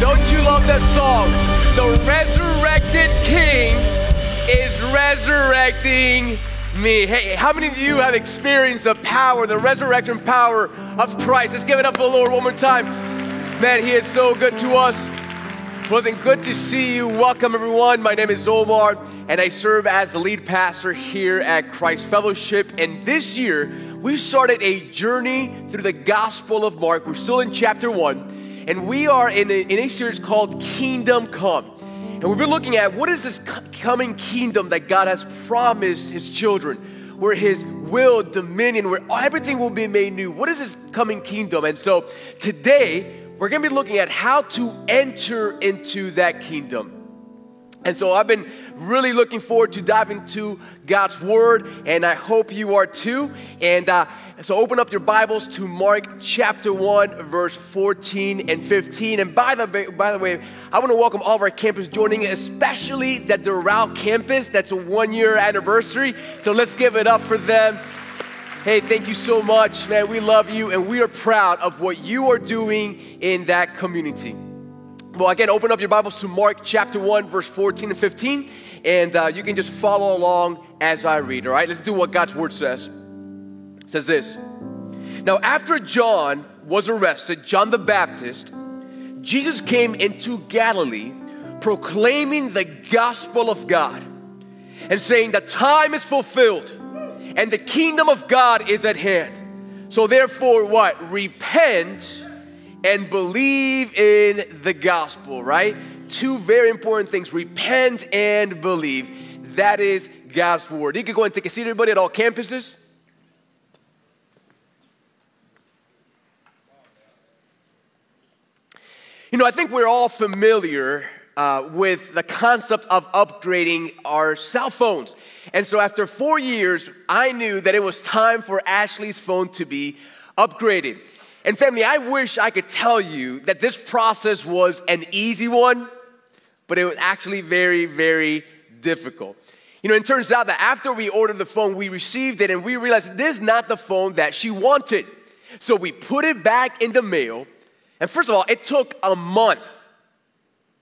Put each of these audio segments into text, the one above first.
Don't you love that song? The resurrected King is resurrecting me. Hey, how many of you have experienced the power, the resurrection power of Christ? Let's give it up for the Lord one more time. Man, He is so good to us. Well, then, good to see you. Welcome, everyone. My name is Omar, and I serve as the lead pastor here at Christ Fellowship. And this year, we started a journey through the Gospel of Mark. We're still in chapter one, and we are in a, in a series called Kingdom Come. And we've been looking at what is this coming kingdom that God has promised His children, where His will, dominion, where everything will be made new. What is this coming kingdom? And so today, we're going to be looking at how to enter into that kingdom. And so I've been really looking forward to diving into God's word, and I hope you are too. And uh, so open up your Bibles to Mark chapter 1, verse 14 and 15. And by the, by the way, I want to welcome all of our campus joining, especially the Doral campus. That's a one year anniversary. So let's give it up for them. Hey, thank you so much, man. We love you and we are proud of what you are doing in that community. Well, again, open up your Bibles to Mark chapter 1, verse 14 and 15, and uh, you can just follow along as I read, all right? Let's do what God's word says. Says this Now, after John was arrested, John the Baptist, Jesus came into Galilee proclaiming the gospel of God and saying, The time is fulfilled and the kingdom of God is at hand. So, therefore, what? Repent and believe in the gospel, right? Two very important things repent and believe. That is God's word. You can go and take a seat, everybody, at all campuses. You know, I think we're all familiar uh, with the concept of upgrading our cell phones. And so after four years, I knew that it was time for Ashley's phone to be upgraded. And family, I wish I could tell you that this process was an easy one, but it was actually very, very difficult. You know, it turns out that after we ordered the phone, we received it and we realized this is not the phone that she wanted. So we put it back in the mail. And first of all, it took a month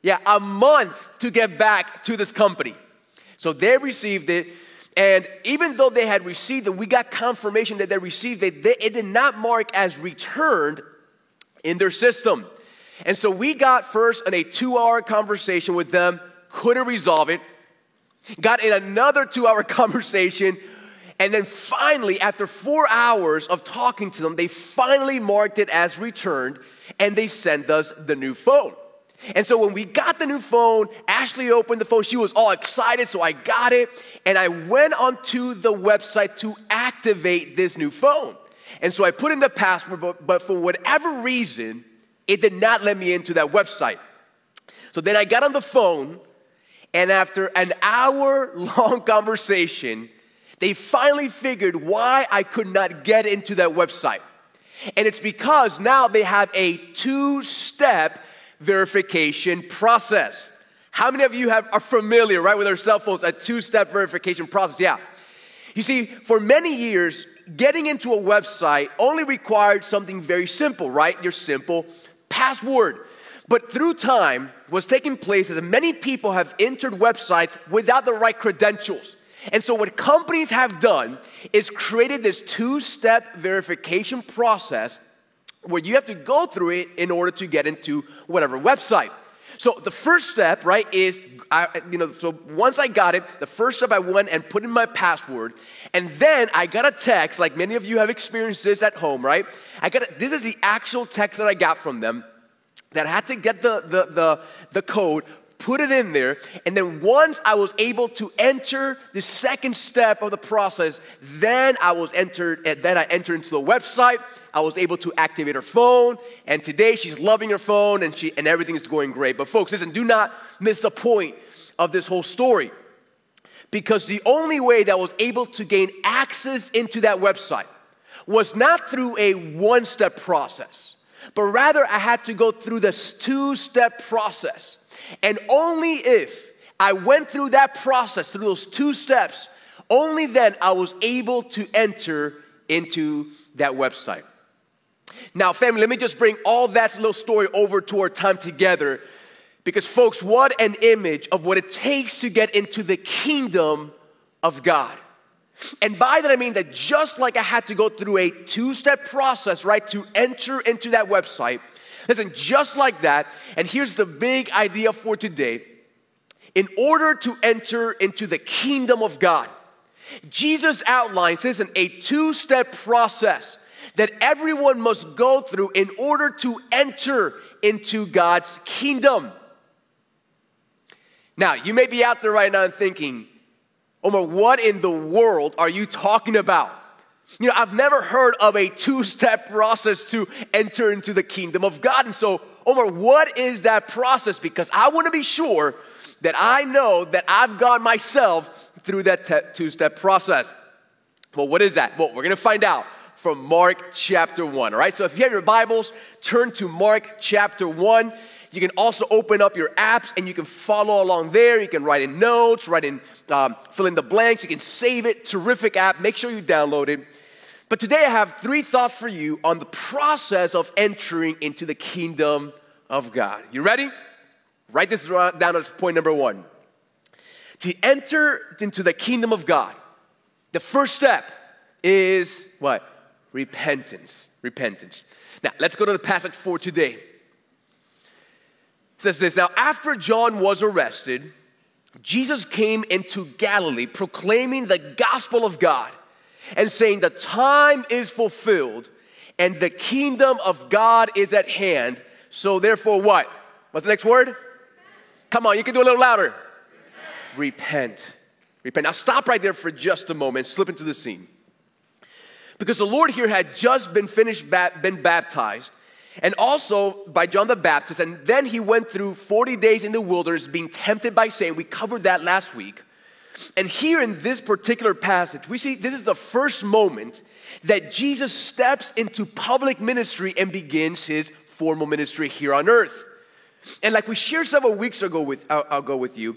yeah, a month to get back to this company. So they received it. And even though they had received it, we got confirmation that they received it. They, it did not mark as returned in their system. And so we got first in a two hour conversation with them, couldn't resolve it. Got in another two hour conversation. And then finally, after four hours of talking to them, they finally marked it as returned and they sent us the new phone. And so when we got the new phone, Ashley opened the phone. She was all excited, so I got it. And I went onto the website to activate this new phone. And so I put in the password, but, but for whatever reason, it did not let me into that website. So then I got on the phone, and after an hour long conversation, they finally figured why I could not get into that website. And it's because now they have a two step verification process. How many of you have, are familiar, right, with our cell phones, a two step verification process? Yeah. You see, for many years, getting into a website only required something very simple, right? Your simple password. But through time, what's taking place is that many people have entered websites without the right credentials. And so, what companies have done is created this two step verification process where you have to go through it in order to get into whatever website. So the first step, right, is I, you know, so once I got it, the first step I went and put in my password, and then I got a text, like many of you have experienced this at home, right? I got a, this is the actual text that I got from them that I had to get the, the, the, the code, put it in there, and then once I was able to enter the second step of the process, then I was entered, and then I entered into the website. I was able to activate her phone, and today she's loving her phone, and she and everything is going great. But folks, listen, do not miss the point of this whole story, because the only way that I was able to gain access into that website was not through a one-step process, but rather I had to go through this two-step process and only if I went through that process, through those two steps, only then I was able to enter into that website. Now, family, let me just bring all that little story over to our time together. Because, folks, what an image of what it takes to get into the kingdom of God. And by that I mean that just like I had to go through a two step process, right, to enter into that website, listen, just like that, and here's the big idea for today in order to enter into the kingdom of God, Jesus outlines, listen, a two step process that everyone must go through in order to enter into God's kingdom. Now, you may be out there right now and thinking, Omar, what in the world are you talking about? You know, I've never heard of a two step process to enter into the kingdom of God. And so, Omar, what is that process? Because I want to be sure that I know that I've gone myself through that te- two step process. Well, what is that? Well, we're going to find out from Mark chapter 1. All right, so if you have your Bibles, turn to Mark chapter 1. You can also open up your apps and you can follow along there. You can write in notes, write in, um, fill in the blanks. You can save it. Terrific app. Make sure you download it. But today I have three thoughts for you on the process of entering into the kingdom of God. You ready? Write this down as point number one. To enter into the kingdom of God, the first step is what? Repentance. Repentance. Now, let's go to the passage for today. Says this Now, after John was arrested, Jesus came into Galilee proclaiming the gospel of God and saying, The time is fulfilled and the kingdom of God is at hand. So, therefore, what? What's the next word? Come on, you can do a little louder. Repent. Repent. Repent. Now, stop right there for just a moment, slip into the scene. Because the Lord here had just been finished, been baptized and also by John the Baptist. And then he went through 40 days in the wilderness being tempted by Satan. We covered that last week. And here in this particular passage, we see this is the first moment that Jesus steps into public ministry and begins his formal ministry here on earth. And like we shared several weeks ago with, uh, I'll, I'll go with you,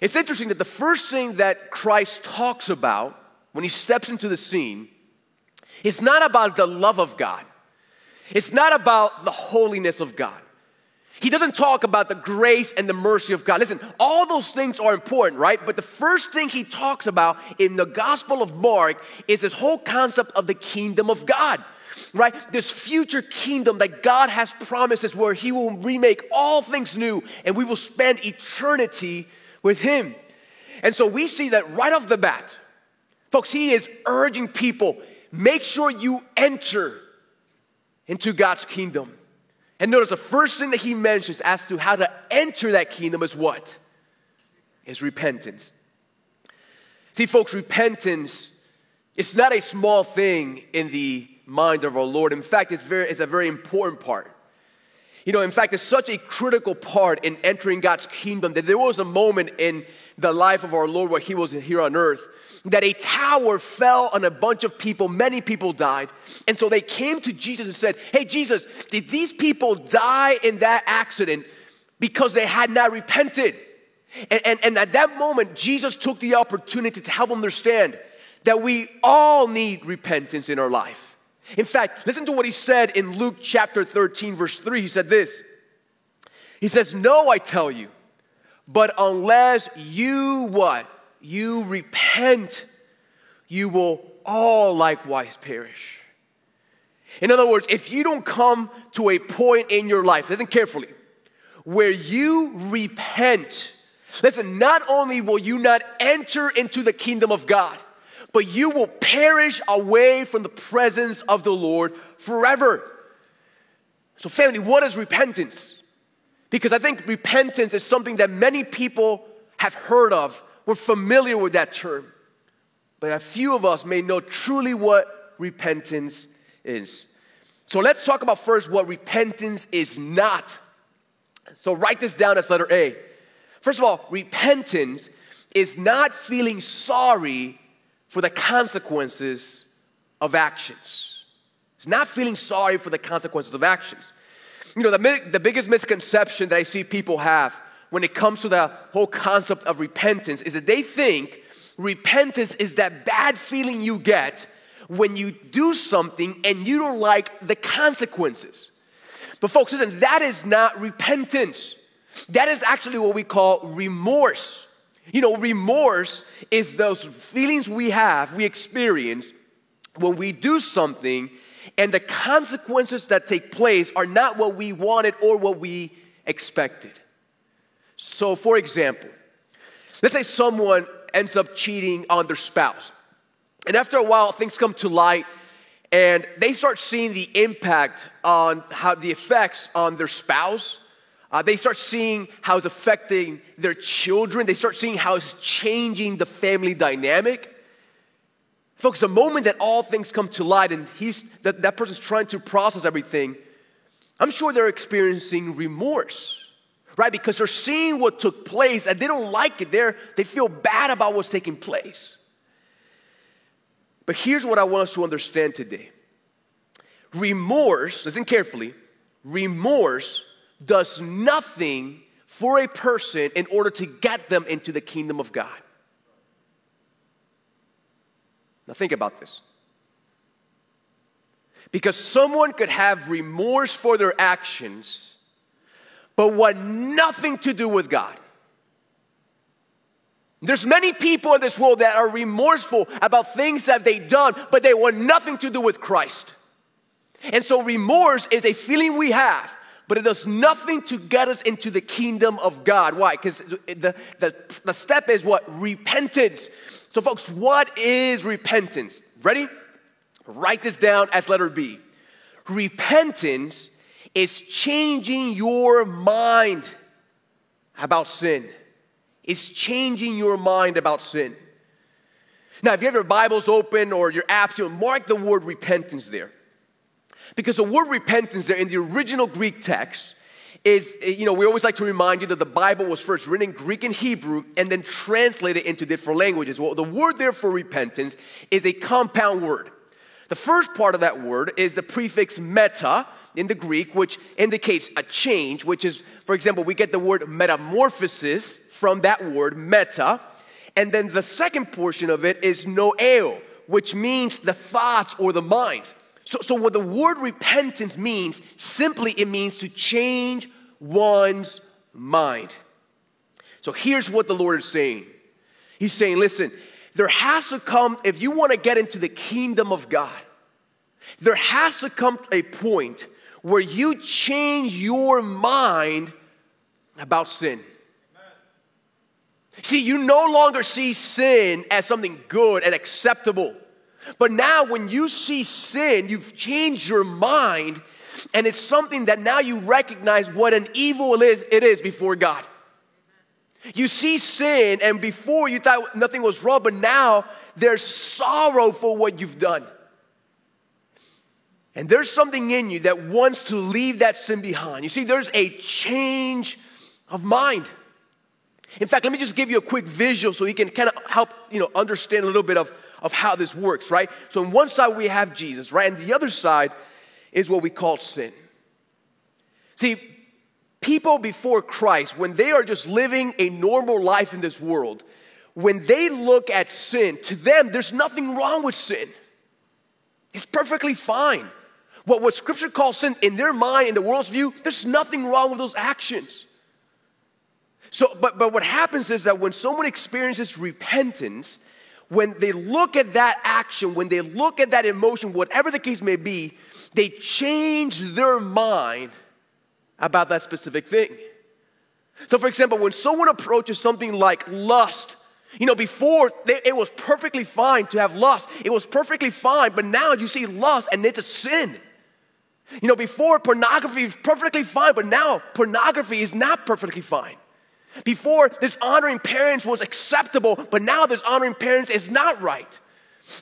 it's interesting that the first thing that Christ talks about when he steps into the scene is not about the love of God. It's not about the holiness of God. He doesn't talk about the grace and the mercy of God. Listen, all those things are important, right? But the first thing he talks about in the Gospel of Mark is this whole concept of the kingdom of God, right? This future kingdom that God has promised us where he will remake all things new and we will spend eternity with him. And so we see that right off the bat, folks, he is urging people make sure you enter into God's kingdom. And notice the first thing that he mentions as to how to enter that kingdom is what? Is repentance. See, folks, repentance is not a small thing in the mind of our Lord. In fact, it's, very, it's a very important part. You know, in fact, it's such a critical part in entering God's kingdom that there was a moment in the life of our Lord while he was here on earth that a tower fell on a bunch of people. Many people died. And so they came to Jesus and said, Hey, Jesus, did these people die in that accident because they had not repented? And, and, and at that moment, Jesus took the opportunity to help them understand that we all need repentance in our life. In fact, listen to what he said in Luke chapter 13, verse 3. He said this He says, No, I tell you, but unless you what? you repent, you will all likewise perish. In other words, if you don't come to a point in your life, listen carefully, where you repent, listen, not only will you not enter into the kingdom of God, but you will perish away from the presence of the Lord forever. So, family, what is repentance? Because I think repentance is something that many people have heard of, we're familiar with that term. But a few of us may know truly what repentance is. So let's talk about first what repentance is not. So write this down as letter A. First of all, repentance is not feeling sorry for the consequences of actions. It's not feeling sorry for the consequences of actions. You know, the, the biggest misconception that I see people have when it comes to the whole concept of repentance is that they think repentance is that bad feeling you get when you do something and you don't like the consequences. But, folks, listen, that is not repentance. That is actually what we call remorse. You know, remorse is those feelings we have, we experience when we do something and the consequences that take place are not what we wanted or what we expected. So, for example, let's say someone ends up cheating on their spouse. And after a while, things come to light and they start seeing the impact on how the effects on their spouse. Uh, they start seeing how it's affecting their children. They start seeing how it's changing the family dynamic. Folks, the moment that all things come to light and he's, that, that person's trying to process everything, I'm sure they're experiencing remorse, right? Because they're seeing what took place and they don't like it. They're, they feel bad about what's taking place. But here's what I want us to understand today remorse, listen carefully, remorse does nothing for a person in order to get them into the kingdom of God. Now, think about this. Because someone could have remorse for their actions, but want nothing to do with God. There's many people in this world that are remorseful about things that they've done, but they want nothing to do with Christ. And so remorse is a feeling we have, but it does nothing to get us into the kingdom of God. Why? Because the, the, the step is what? Repentance. So, folks, what is repentance? Ready? Write this down as letter B. Repentance is changing your mind about sin. It's changing your mind about sin. Now, if you have your Bibles open or your apps, you mark the word repentance there. Because the word repentance there in the original Greek text is, eh, you know, we always like to remind you that the Bible was first written in Greek and Hebrew and then translated into different languages. Well, the word there for repentance is a compound word. The first part of that word is the prefix meta in the Greek, which indicates a change, which is, for example, we get the word metamorphosis from that word meta. And then the second portion of it is noeo, which means the thoughts or the mind. So, so what the word repentance means, simply it means to change one's mind. So here's what the Lord is saying He's saying, listen, there has to come, if you want to get into the kingdom of God, there has to come a point where you change your mind about sin. See, you no longer see sin as something good and acceptable. But now, when you see sin, you've changed your mind, and it's something that now you recognize what an evil it is before God. You see sin, and before you thought nothing was wrong, but now there's sorrow for what you've done. And there's something in you that wants to leave that sin behind. You see, there's a change of mind. In fact, let me just give you a quick visual so you can kind of help, you know, understand a little bit of of how this works, right? So on one side we have Jesus, right? And the other side is what we call sin. See, people before Christ, when they are just living a normal life in this world, when they look at sin, to them, there's nothing wrong with sin. It's perfectly fine. What, what scripture calls sin in their mind, in the world's view, there's nothing wrong with those actions. So, but, but what happens is that when someone experiences repentance, when they look at that action, when they look at that emotion, whatever the case may be, they change their mind about that specific thing. So, for example, when someone approaches something like lust, you know, before it was perfectly fine to have lust, it was perfectly fine, but now you see lust and it's a sin. You know, before pornography was perfectly fine, but now pornography is not perfectly fine. Before, dishonoring parents was acceptable, but now dishonoring parents is not right.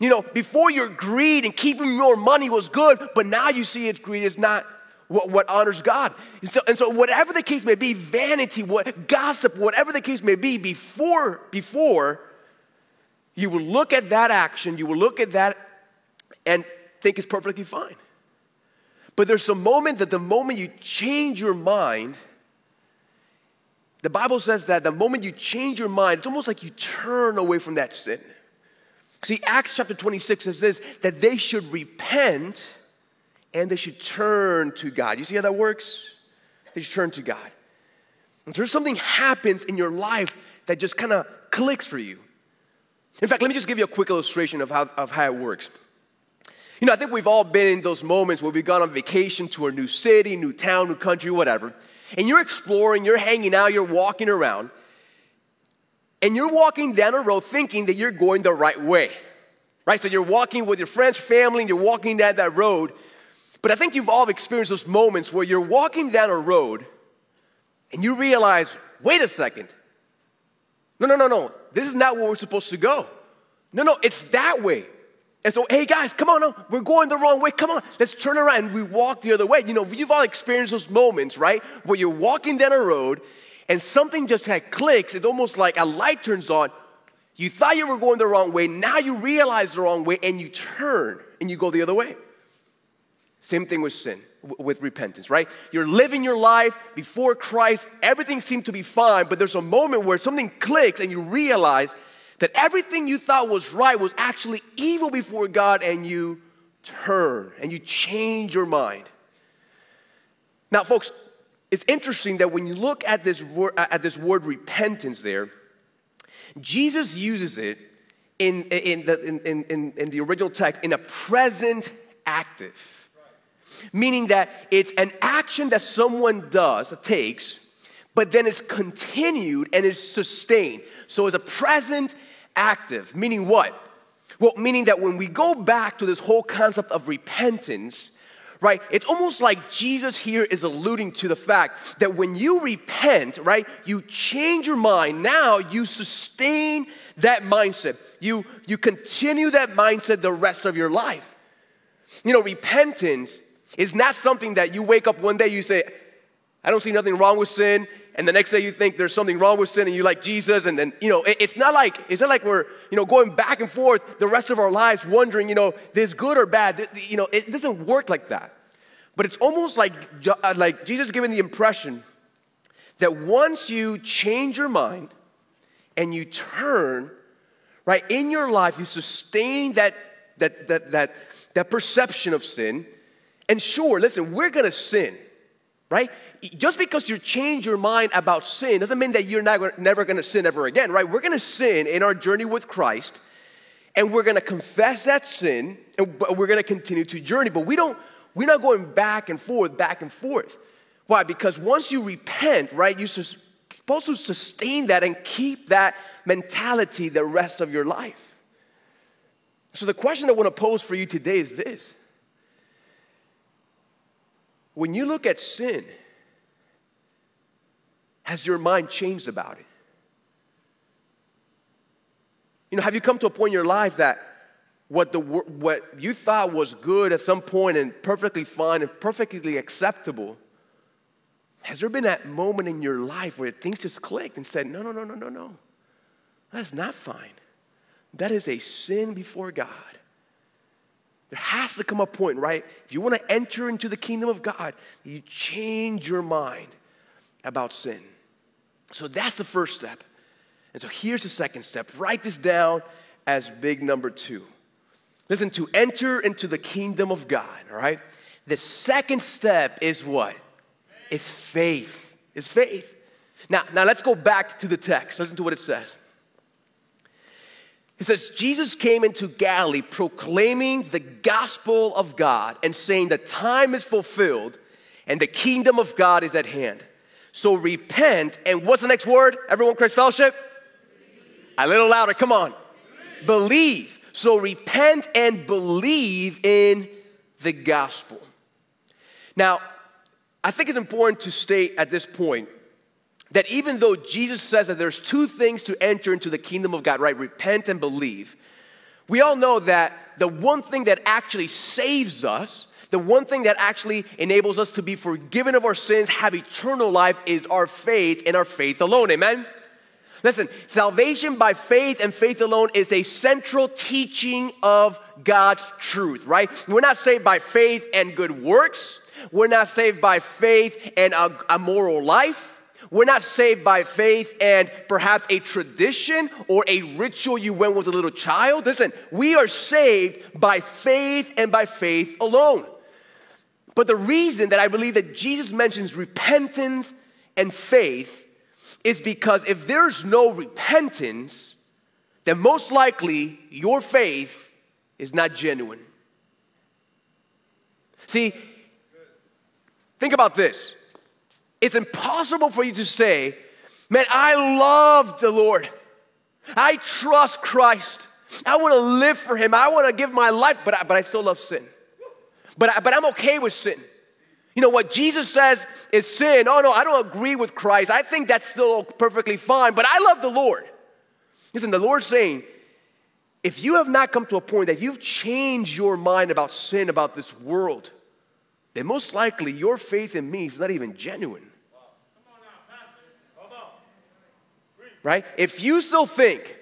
You know, before your greed and keeping your money was good, but now you see its greed is not what, what honors God. And so, and so, whatever the case may be, vanity, what gossip, whatever the case may be, before, before, you will look at that action, you will look at that and think it's perfectly fine. But there's a moment that the moment you change your mind, the Bible says that the moment you change your mind, it's almost like you turn away from that sin. See, Acts chapter 26 says this that they should repent and they should turn to God. You see how that works? They should turn to God. And so there's something happens in your life that just kind of clicks for you. In fact, let me just give you a quick illustration of how, of how it works. You know, I think we've all been in those moments where we've gone on vacation to a new city, new town, new country, whatever, and you're exploring, you're hanging out, you're walking around, and you're walking down a road thinking that you're going the right way, right? So you're walking with your friends, family, and you're walking down that road. But I think you've all experienced those moments where you're walking down a road and you realize, wait a second. No, no, no, no. This is not where we're supposed to go. No, no, it's that way. And so, hey guys, come on, we're going the wrong way. Come on, let's turn around. And we walk the other way. You know, you've all experienced those moments, right? Where you're walking down a road and something just had clicks. It's almost like a light turns on. You thought you were going the wrong way. Now you realize the wrong way and you turn and you go the other way. Same thing with sin, with repentance, right? You're living your life before Christ. Everything seemed to be fine, but there's a moment where something clicks and you realize that everything you thought was right was actually evil before God and you turn and you change your mind. Now, folks, it's interesting that when you look at this word, uh, at this word repentance there, Jesus uses it in, in, the, in, in, in the original text in a present active meaning that it's an action that someone does, takes, but then it's continued and is sustained. So it's a present active, meaning what? Well, meaning that when we go back to this whole concept of repentance, right, it's almost like Jesus here is alluding to the fact that when you repent, right, you change your mind. Now you sustain that mindset. You, you continue that mindset the rest of your life. You know, repentance is not something that you wake up one day, you say, I don't see nothing wrong with sin, and the next day you think there's something wrong with sin and you like Jesus, and then, you know, it's not like, it's not like we're, you know, going back and forth the rest of our lives wondering, you know, this good or bad. You know, it doesn't work like that. But it's almost like, uh, like Jesus giving the impression that once you change your mind and you turn, right, in your life, you sustain that, that, that, that, that perception of sin, and sure, listen, we're gonna sin, right? Just because you change your mind about sin doesn't mean that you're not, never gonna sin ever again, right? We're gonna sin in our journey with Christ, and we're gonna confess that sin, and we're gonna continue to journey. But we don't, we're not going back and forth, back and forth. Why? Because once you repent, right, you're supposed to sustain that and keep that mentality the rest of your life. So the question I want to pose for you today is this when you look at sin, has your mind changed about it? You know, have you come to a point in your life that what, the, what you thought was good at some point and perfectly fine and perfectly acceptable, has there been that moment in your life where things just clicked and said, no, no, no, no, no, no. That is not fine. That is a sin before God. There has to come a point, right? If you want to enter into the kingdom of God, you change your mind about sin. So that's the first step. And so here's the second step. Write this down as big number two. Listen, to enter into the kingdom of God, all right? The second step is what? It's faith. It's faith. Now, now let's go back to the text. Listen to what it says. It says, Jesus came into Galilee proclaiming the gospel of God and saying, The time is fulfilled and the kingdom of God is at hand. So repent. And what's the next word? Everyone, Christ Fellowship? A little louder, come on. Believe. believe. So repent and believe in the gospel. Now, I think it's important to state at this point that even though Jesus says that there's two things to enter into the kingdom of God, right? Repent and believe. We all know that the one thing that actually saves us, the one thing that actually enables us to be forgiven of our sins, have eternal life, is our faith and our faith alone. Amen? Listen, salvation by faith and faith alone is a central teaching of God's truth, right? We're not saved by faith and good works. We're not saved by faith and a, a moral life. We're not saved by faith and perhaps a tradition or a ritual you went with a little child. Listen, we are saved by faith and by faith alone. But the reason that I believe that Jesus mentions repentance and faith is because if there's no repentance, then most likely your faith is not genuine. See, think about this. It's impossible for you to say, Man, I love the Lord. I trust Christ. I want to live for Him. I want to give my life, but I, but I still love sin. But, I, but I'm okay with sin. You know what Jesus says is sin. Oh no, I don't agree with Christ. I think that's still perfectly fine, but I love the Lord. Listen, the Lord's saying, if you have not come to a point that you've changed your mind about sin, about this world, then most likely your faith in me is not even genuine. Right? If you still think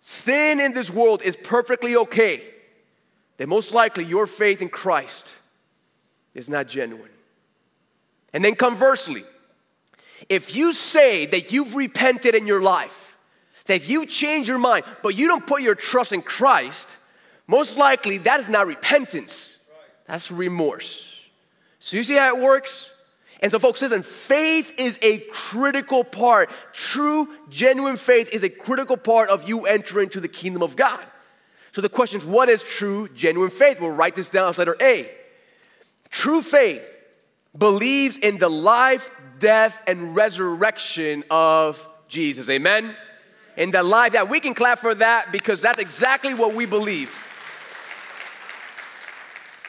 sin in this world is perfectly okay, then most likely your faith in Christ is not genuine. And then conversely, if you say that you've repented in your life, that you've changed your mind, but you don't put your trust in Christ, most likely that is not repentance, that's remorse. So you see how it works? And so, folks, listen, faith is a critical part. True, genuine faith is a critical part of you entering into the kingdom of God. So the question is, what is true, genuine faith? We'll write this down as letter A. True faith believes in the life, death, and resurrection of Jesus. Amen? In the life, that we can clap for that because that's exactly what we believe.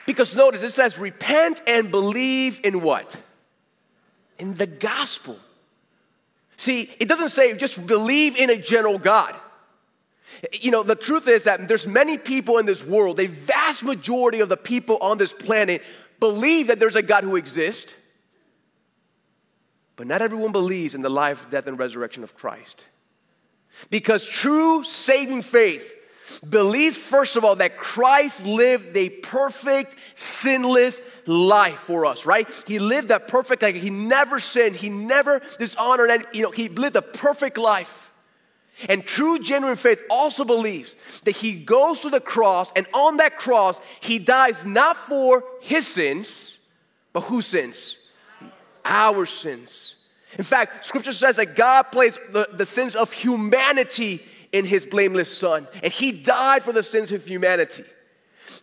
Because notice it says, repent and believe in what? In the gospel. See, it doesn't say just believe in a general God. You know, the truth is that there's many people in this world, a vast majority of the people on this planet believe that there's a God who exists. But not everyone believes in the life, death, and resurrection of Christ. Because true saving faith believes, first of all, that Christ lived a perfect, sinless life for us, right? He lived that perfect life. He never sinned. He never dishonored, and you know, he lived a perfect life. And true, genuine faith also believes that he goes to the cross, and on that cross, he dies not for his sins, but whose sins? Our sins. In fact, scripture says that God placed the, the sins of humanity in his blameless son, and he died for the sins of humanity.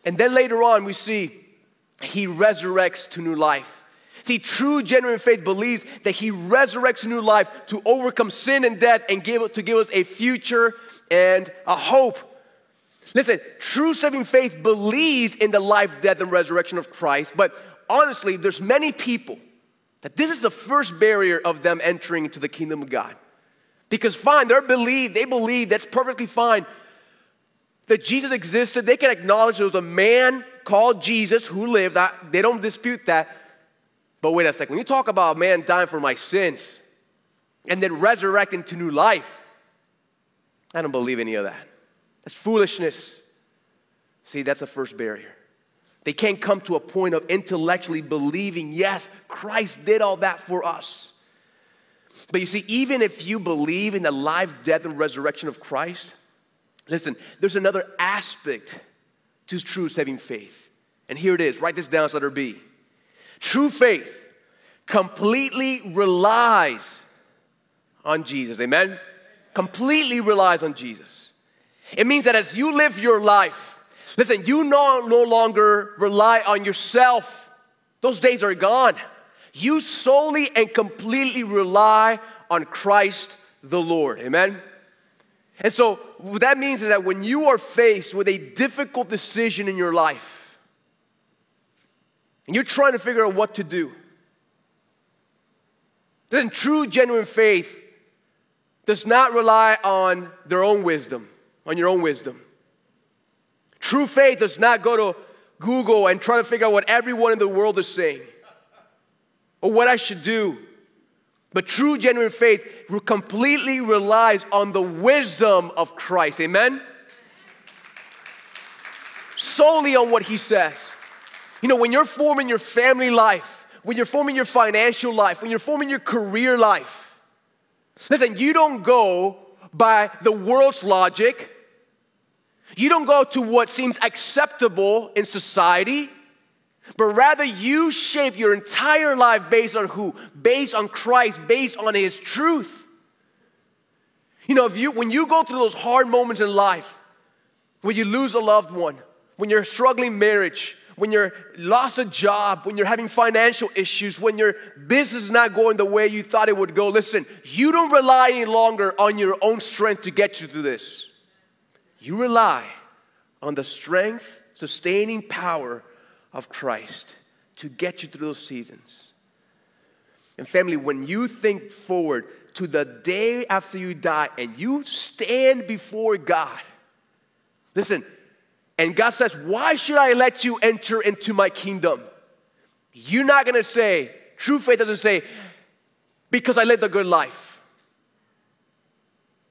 And then later on, we see he resurrects to new life. See, true, genuine faith believes that he resurrects new life to overcome sin and death and give, to give us a future and a hope. Listen, true saving faith believes in the life, death, and resurrection of Christ, but honestly, there's many people that this is the first barrier of them entering into the kingdom of God. Because fine, they believe, they believe that's perfectly fine that Jesus existed. They can acknowledge there was a man called Jesus who lived. That, they don't dispute that. But wait a second. When you talk about a man dying for my sins and then resurrecting to new life, I don't believe any of that. That's foolishness. See, that's the first barrier. They can't come to a point of intellectually believing, yes, Christ did all that for us. But you see, even if you believe in the life, death, and resurrection of Christ, listen, there's another aspect to true saving faith. And here it is. Write this down as letter B. True faith completely relies on Jesus. Amen? Completely relies on Jesus. It means that as you live your life, listen, you no, no longer rely on yourself. Those days are gone. You solely and completely rely on Christ the Lord. Amen? And so, what that means is that when you are faced with a difficult decision in your life, and you're trying to figure out what to do, then true, genuine faith does not rely on their own wisdom, on your own wisdom. True faith does not go to Google and try to figure out what everyone in the world is saying or what I should do. But true, genuine faith completely relies on the wisdom of Christ. Amen? Solely on what He says. You know, when you're forming your family life, when you're forming your financial life, when you're forming your career life, Listen, you don't go by the world's logic. You don't go to what seems acceptable in society, but rather you shape your entire life based on who? Based on Christ, based on His truth. You know, if you, when you go through those hard moments in life, when you lose a loved one, when you're struggling marriage, when you're lost a job, when you're having financial issues, when your business is not going the way you thought it would go, listen, you don't rely any longer on your own strength to get you through this. You rely on the strength, sustaining power of Christ to get you through those seasons. And family, when you think forward to the day after you die and you stand before God, listen, and God says, Why should I let you enter into my kingdom? You're not gonna say, true faith doesn't say, because I lived a good life.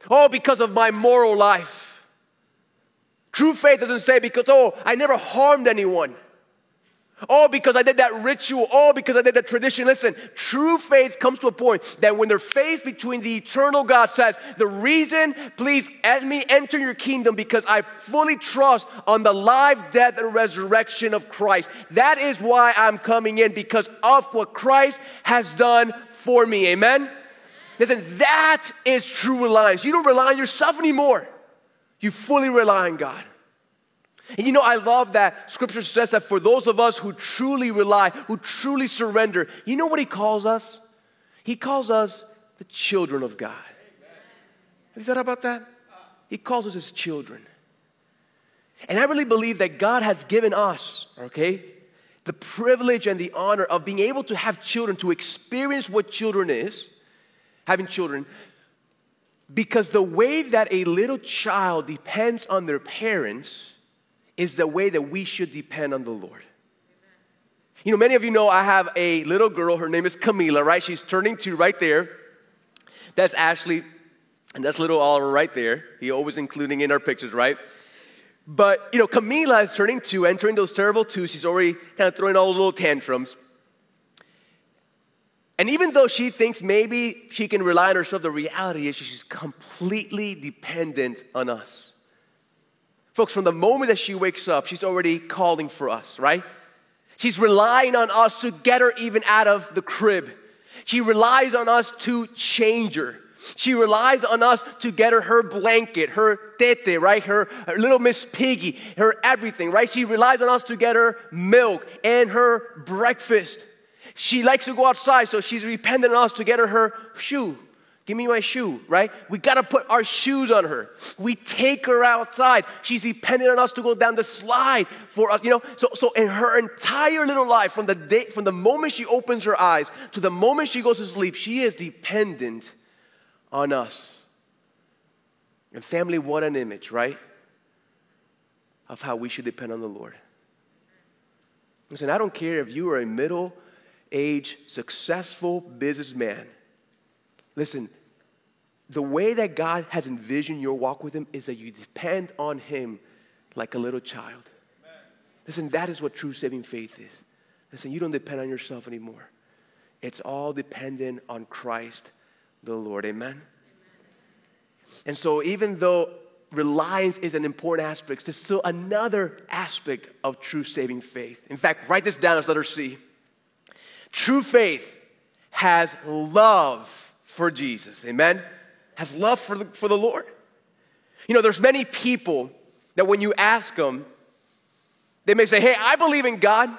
Oh, because of my moral life. True faith doesn't say, because, oh, I never harmed anyone. Oh, because I did that ritual. Oh, because I did that tradition. Listen, true faith comes to a point that when they're faced between the eternal God says, The reason, please let me enter your kingdom because I fully trust on the life, death, and resurrection of Christ. That is why I'm coming in because of what Christ has done for me. Amen? Listen, that is true reliance. You don't rely on yourself anymore, you fully rely on God. And you know, I love that scripture says that for those of us who truly rely, who truly surrender, you know what he calls us? He calls us the children of God. Have you thought about that? He calls us his children. And I really believe that God has given us, okay, the privilege and the honor of being able to have children, to experience what children is, having children, because the way that a little child depends on their parents is the way that we should depend on the Lord. You know, many of you know I have a little girl. Her name is Camila, right? She's turning two right there. That's Ashley, and that's little Oliver right there. He always including in our pictures, right? But, you know, Camila is turning two, entering those terrible two. She's already kind of throwing all those little tantrums. And even though she thinks maybe she can rely on herself, the reality is she's completely dependent on us. Folks, from the moment that she wakes up, she's already calling for us, right? She's relying on us to get her even out of the crib. She relies on us to change her. She relies on us to get her her blanket, her tete, right? Her, her, little Miss Piggy, her everything, right? She relies on us to get her milk and her breakfast. She likes to go outside, so she's dependent on us to get her her shoe. Give me my shoe, right? We gotta put our shoes on her. We take her outside. She's dependent on us to go down the slide for us, you know. So, so in her entire little life, from the day, from the moment she opens her eyes to the moment she goes to sleep, she is dependent on us. And family, what an image, right? Of how we should depend on the Lord. Listen, I don't care if you are a middle aged, successful businessman. Listen, the way that God has envisioned your walk with Him is that you depend on Him like a little child. Amen. Listen, that is what true saving faith is. Listen, you don't depend on yourself anymore. It's all dependent on Christ the Lord. Amen? Amen. And so, even though reliance is an important aspect, there's still another aspect of true saving faith. In fact, write this down as letter C. True faith has love for Jesus. Amen? Has love for the, for the Lord. You know, there's many people that when you ask them, they may say, Hey, I believe in God.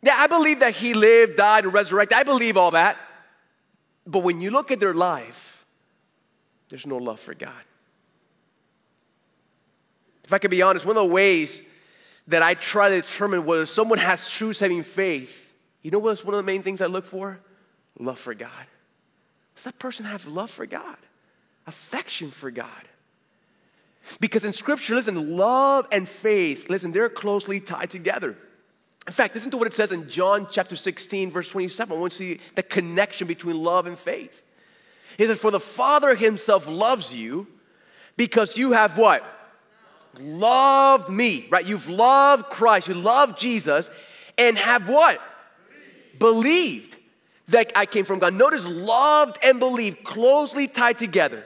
Yeah, I believe that He lived, died, and resurrected. I believe all that. But when you look at their life, there's no love for God. If I could be honest, one of the ways that I try to determine whether someone has true saving faith, you know what's one of the main things I look for? Love for God. Does that person have love for God? Affection for God. Because in Scripture, listen, love and faith, listen, they're closely tied together. In fact, listen to what it says in John chapter 16, verse 27. I want to see the connection between love and faith. He says, For the Father himself loves you because you have what? Loved me, right? You've loved Christ, you love Jesus, and have what? Believed. That I came from God. Notice loved and believed, closely tied together.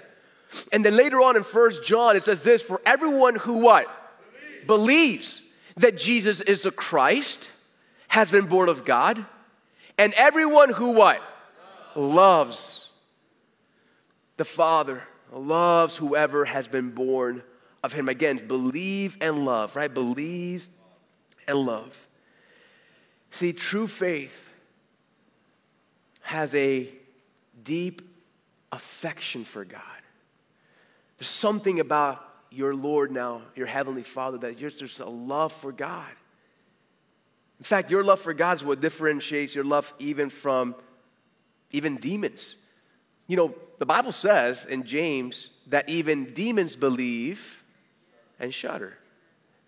And then later on in First John, it says this for everyone who what? Believes. Believes that Jesus is the Christ, has been born of God, and everyone who what? Loves, the Father, loves whoever has been born of him. Again, believe and love, right? Believes and love. See, true faith has a deep affection for God. There's something about your Lord now, your Heavenly Father, that there's a love for God. In fact, your love for God is what differentiates your love even from even demons. You know, the Bible says in James that even demons believe and shudder.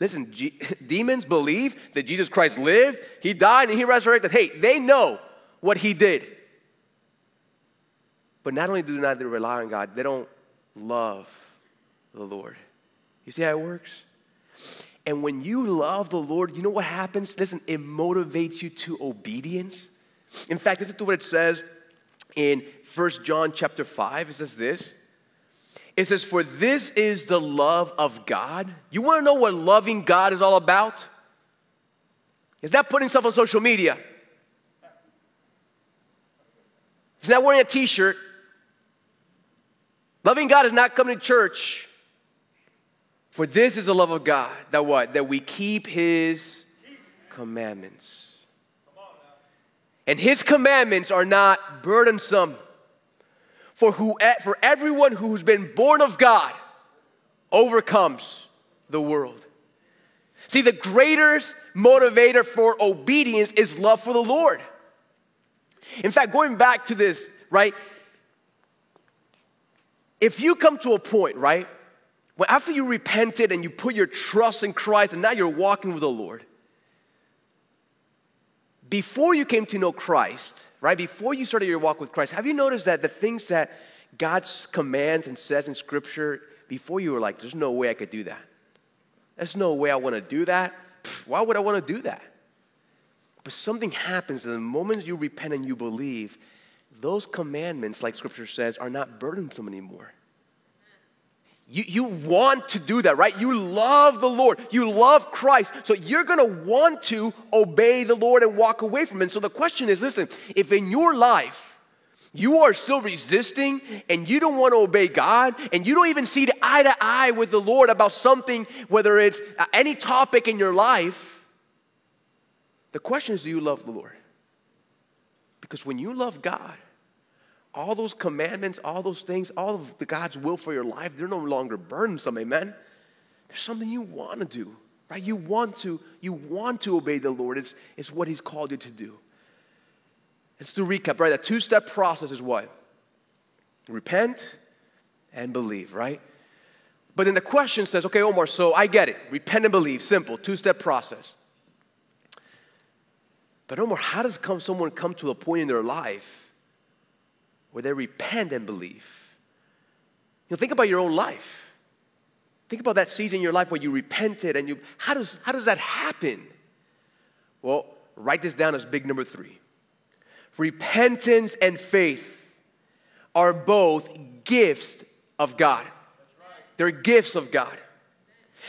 Listen, G- demons believe that Jesus Christ lived, He died, and He resurrected. Hey, they know what He did. But not only do not they rely on God, they don't love the Lord. You see how it works? And when you love the Lord, you know what happens? Listen, it motivates you to obedience. In fact, listen to what it says in First John chapter 5. It says this. It says, For this is the love of God. You want to know what loving God is all about? It's not putting stuff on social media. It's not wearing a t shirt. Loving God is not coming to church. For this is the love of God that what? That we keep his commandments. And his commandments are not burdensome. For, who, for everyone who's been born of God overcomes the world. See, the greatest motivator for obedience is love for the Lord. In fact, going back to this, right? If you come to a point, right, where after you repented and you put your trust in Christ and now you're walking with the Lord, before you came to know Christ, right, before you started your walk with Christ, have you noticed that the things that God commands and says in Scripture, before you were like, there's no way I could do that. There's no way I want to do that. Pfft, why would I want to do that? But something happens the moment you repent and you believe, those commandments, like Scripture says, are not burdensome anymore. You, you want to do that, right? You love the Lord. You love Christ. So you're going to want to obey the Lord and walk away from Him. So the question is listen, if in your life you are still resisting and you don't want to obey God and you don't even see eye to eye with the Lord about something, whether it's uh, any topic in your life, the question is do you love the Lord? Because when you love God, all those commandments, all those things, all of the God's will for your life, they're no longer burdensome, amen? There's something you want to do, right? You want to, you want to obey the Lord. It's, it's what He's called you to do. It's to recap, right? That two-step process is what? Repent and believe, right? But then the question says, okay, Omar, so I get it. Repent and believe, simple, two-step process. But Omar, how does come, someone come to a point in their life where they repent and believe. You know, think about your own life. Think about that season in your life where you repented and you, how does, how does that happen? Well, write this down as big number three. Repentance and faith are both gifts of God. They're gifts of God.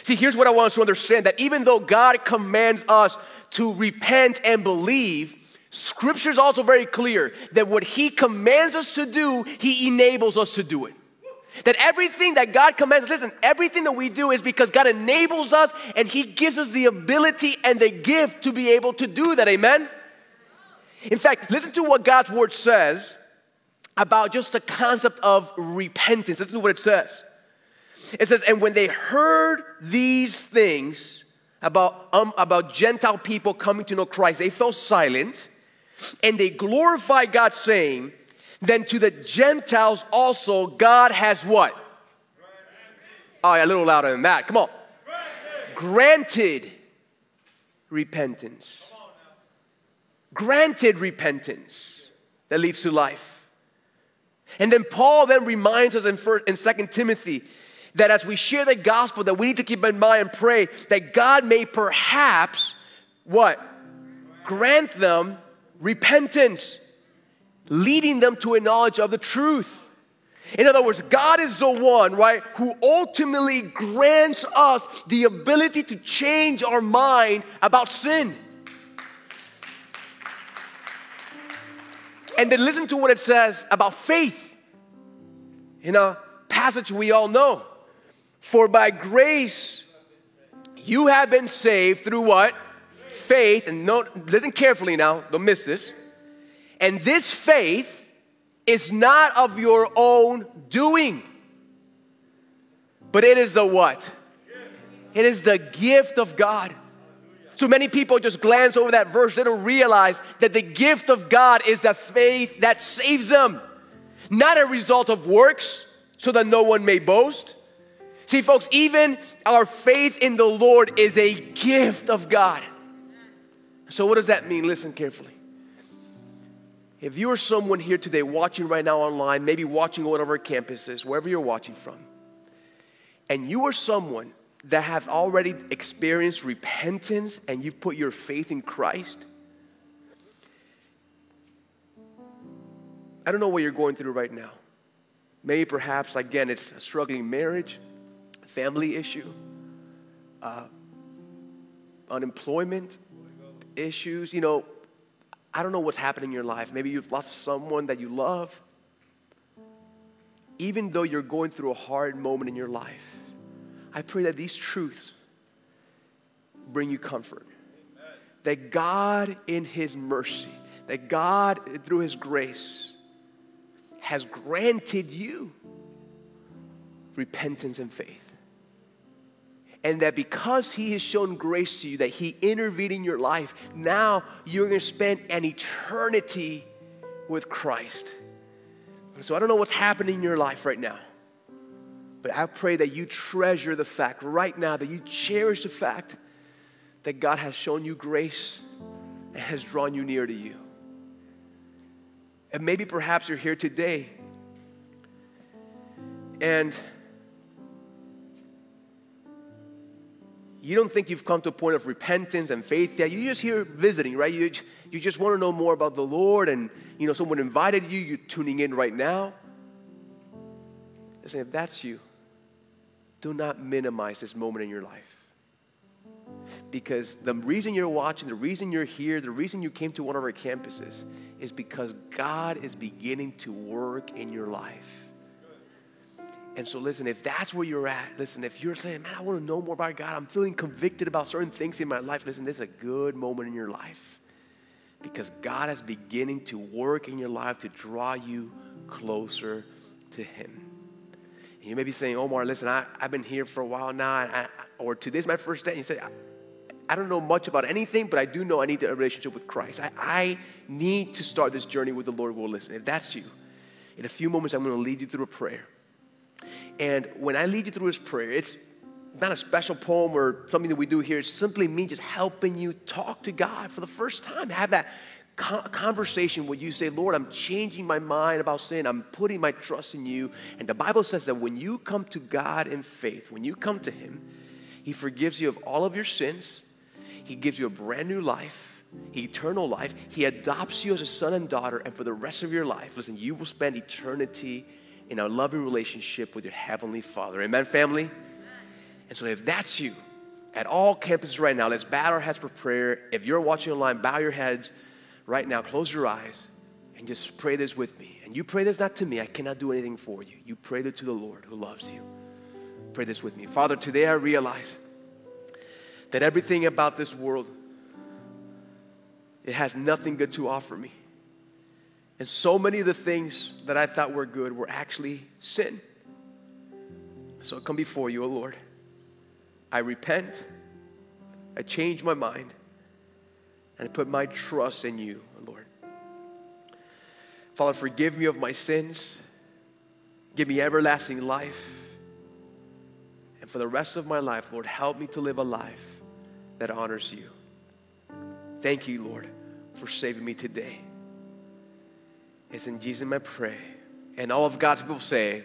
See, here's what I want us to understand that even though God commands us to repent and believe, Scripture is also very clear that what He commands us to do, He enables us to do it. That everything that God commands, listen, everything that we do is because God enables us and He gives us the ability and the gift to be able to do that. Amen? In fact, listen to what God's Word says about just the concept of repentance. Listen to what it says. It says, And when they heard these things about, um, about Gentile people coming to know Christ, they fell silent and they glorify God, saying, Then to the Gentiles also God has what? Oh, a little louder than that. Come on. Granted repentance. Granted repentance that leads to life. And then Paul then reminds us in, first, in 2 Timothy that as we share the gospel, that we need to keep in mind and pray that God may perhaps what? Grant them repentance leading them to a knowledge of the truth. In other words, God is the one, right, who ultimately grants us the ability to change our mind about sin. And then listen to what it says about faith in a passage we all know. For by grace you have been saved through what? Faith. And note, listen carefully now, don't miss this. And this faith is not of your own doing, but it is the what? It is the gift of God. So many people just glance over that verse, they don't realize that the gift of God is the faith that saves them, not a result of works, so that no one may boast. See, folks, even our faith in the Lord is a gift of God. So, what does that mean? Listen carefully. If you are someone here today watching right now online, maybe watching one of our campuses, wherever you're watching from, and you are someone that have already experienced repentance and you've put your faith in Christ, I don't know what you're going through right now. Maybe perhaps, again, it's a struggling marriage, family issue, uh, unemployment issues, you know, I don't know what's happening in your life. Maybe you've lost someone that you love. Even though you're going through a hard moment in your life, I pray that these truths bring you comfort. Amen. That God, in His mercy, that God, through His grace, has granted you repentance and faith and that because he has shown grace to you, that he intervened in your life, now you're going to spend an eternity with Christ. So I don't know what's happening in your life right now, but I pray that you treasure the fact right now, that you cherish the fact that God has shown you grace and has drawn you near to you. And maybe perhaps you're here today and you don't think you've come to a point of repentance and faith yet. You're just here visiting, right? You, you just want to know more about the Lord, and you know someone invited you. You're tuning in right now. Listen, if that's you, do not minimize this moment in your life. Because the reason you're watching, the reason you're here, the reason you came to one of our campuses is because God is beginning to work in your life. And so, listen, if that's where you're at, listen, if you're saying, man, I want to know more about God, I'm feeling convicted about certain things in my life, listen, this is a good moment in your life because God is beginning to work in your life to draw you closer to Him. And you may be saying, Omar, listen, I, have been here for a while now, I, or today's my first day. And you say, I, I, don't know much about anything, but I do know I need a relationship with Christ. I, I need to start this journey with the Lord. Well, listen, if that's you, in a few moments, I'm going to lead you through a prayer. And when I lead you through this prayer, it's not a special poem or something that we do here. It's simply me just helping you talk to God for the first time. Have that conversation where you say, Lord, I'm changing my mind about sin. I'm putting my trust in you. And the Bible says that when you come to God in faith, when you come to Him, He forgives you of all of your sins. He gives you a brand new life, eternal life. He adopts you as a son and daughter. And for the rest of your life, listen, you will spend eternity in a loving relationship with your Heavenly Father. Amen, family? And so, if that's you at all campuses right now, let's bow our heads for prayer. If you're watching online, bow your heads right now, close your eyes, and just pray this with me. And you pray this not to me, I cannot do anything for you. You pray this to the Lord who loves you. Pray this with me. Father, today I realize that everything about this world it has nothing good to offer me. And so many of the things that I thought were good were actually sin. So I come before you, O Lord. I repent, I change my mind, and I put my trust in you, oh Lord. Father, forgive me of my sins. Give me everlasting life. And for the rest of my life, Lord, help me to live a life that honors you. Thank you, Lord, for saving me today. It's in Jesus' name I pray. And all of God's people say,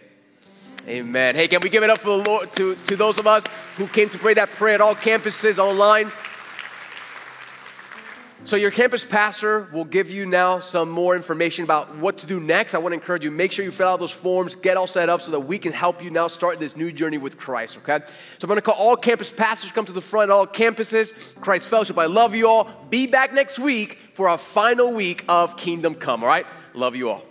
Amen. Hey, can we give it up for the Lord to, to those of us who came to pray that prayer at all campuses online? So, your campus pastor will give you now some more information about what to do next. I want to encourage you, make sure you fill out those forms, get all set up so that we can help you now start this new journey with Christ, okay? So, I'm going to call all campus pastors come to the front, all campuses, Christ Fellowship. I love you all. Be back next week for our final week of Kingdom Come, all right? Love you all.